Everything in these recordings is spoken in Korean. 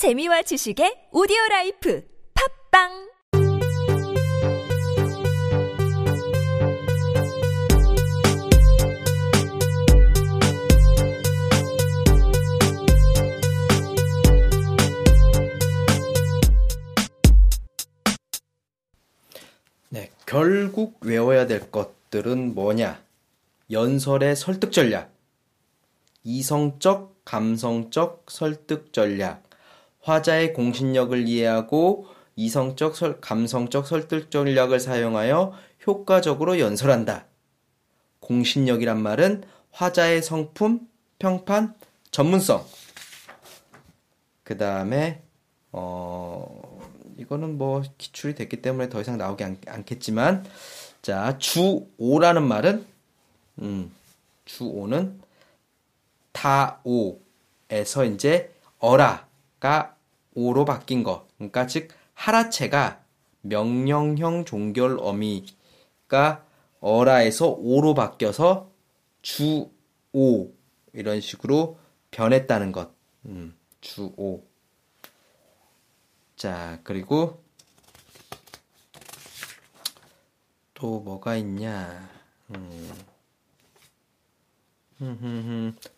재미와 지식의 오디오 라이프 팝빵! 네, 결국 외워야 될 것들은 뭐냐? 연설의 설득 전략, 이성적, 감성적 설득 전략, 화자의 공신력을 이해하고 이성적, 설, 감성적 설득 전략을 사용하여 효과적으로 연설한다. 공신력이란 말은 화자의 성품, 평판, 전문성. 그 다음에, 어, 이거는 뭐 기출이 됐기 때문에 더 이상 나오지 않, 않겠지만, 자, 주오라는 말은, 음, 주오는 타오에서 이제 어라 가 오로 바뀐 거. 그러니까 즉 하라체가 명령형 종결 어미가 어라에서 오로 바뀌어서 주오 이런 식으로 변했다는 것. 음, 주오. 자, 그리고 또 뭐가 있냐? 음.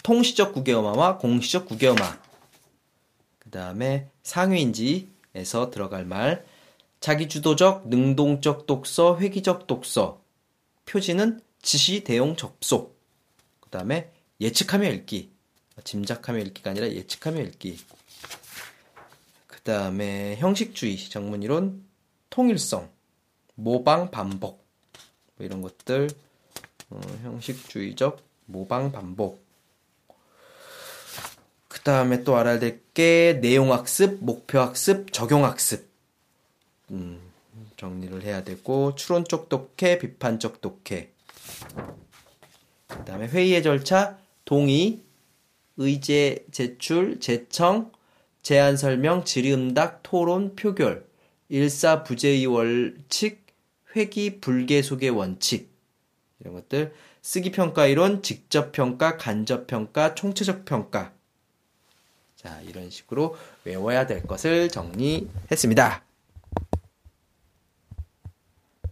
통시적 구개어마와 공시적 구개어마. 그 다음에 상위인지에서 들어갈 말. 자기주도적, 능동적 독서, 회기적 독서. 표지는 지시, 대용, 접속. 그 다음에 예측하며 읽기. 짐작하며 읽기가 아니라 예측하며 읽기. 그 다음에 형식주의, 정문이론, 통일성, 모방, 반복. 뭐 이런 것들, 어, 형식주의적 모방 반복. 그 다음에 또 알아야 될 게 내용학습, 목표학습, 적용학습. 음, 정리를 해야 되고 추론적 독해, 비판적 독해. 그 다음에 회의의 절차, 동의, 의제 제출, 제청, 제안 설명, 질의응답, 토론, 표결, 일사부재의 원칙, 회기 불계속의 원칙 이런 것들 쓰기 평가 이론, 직접 평가, 간접 평가, 총체적 평가. 자, 이런 식으로 외워야 될 것을 정리했습니다.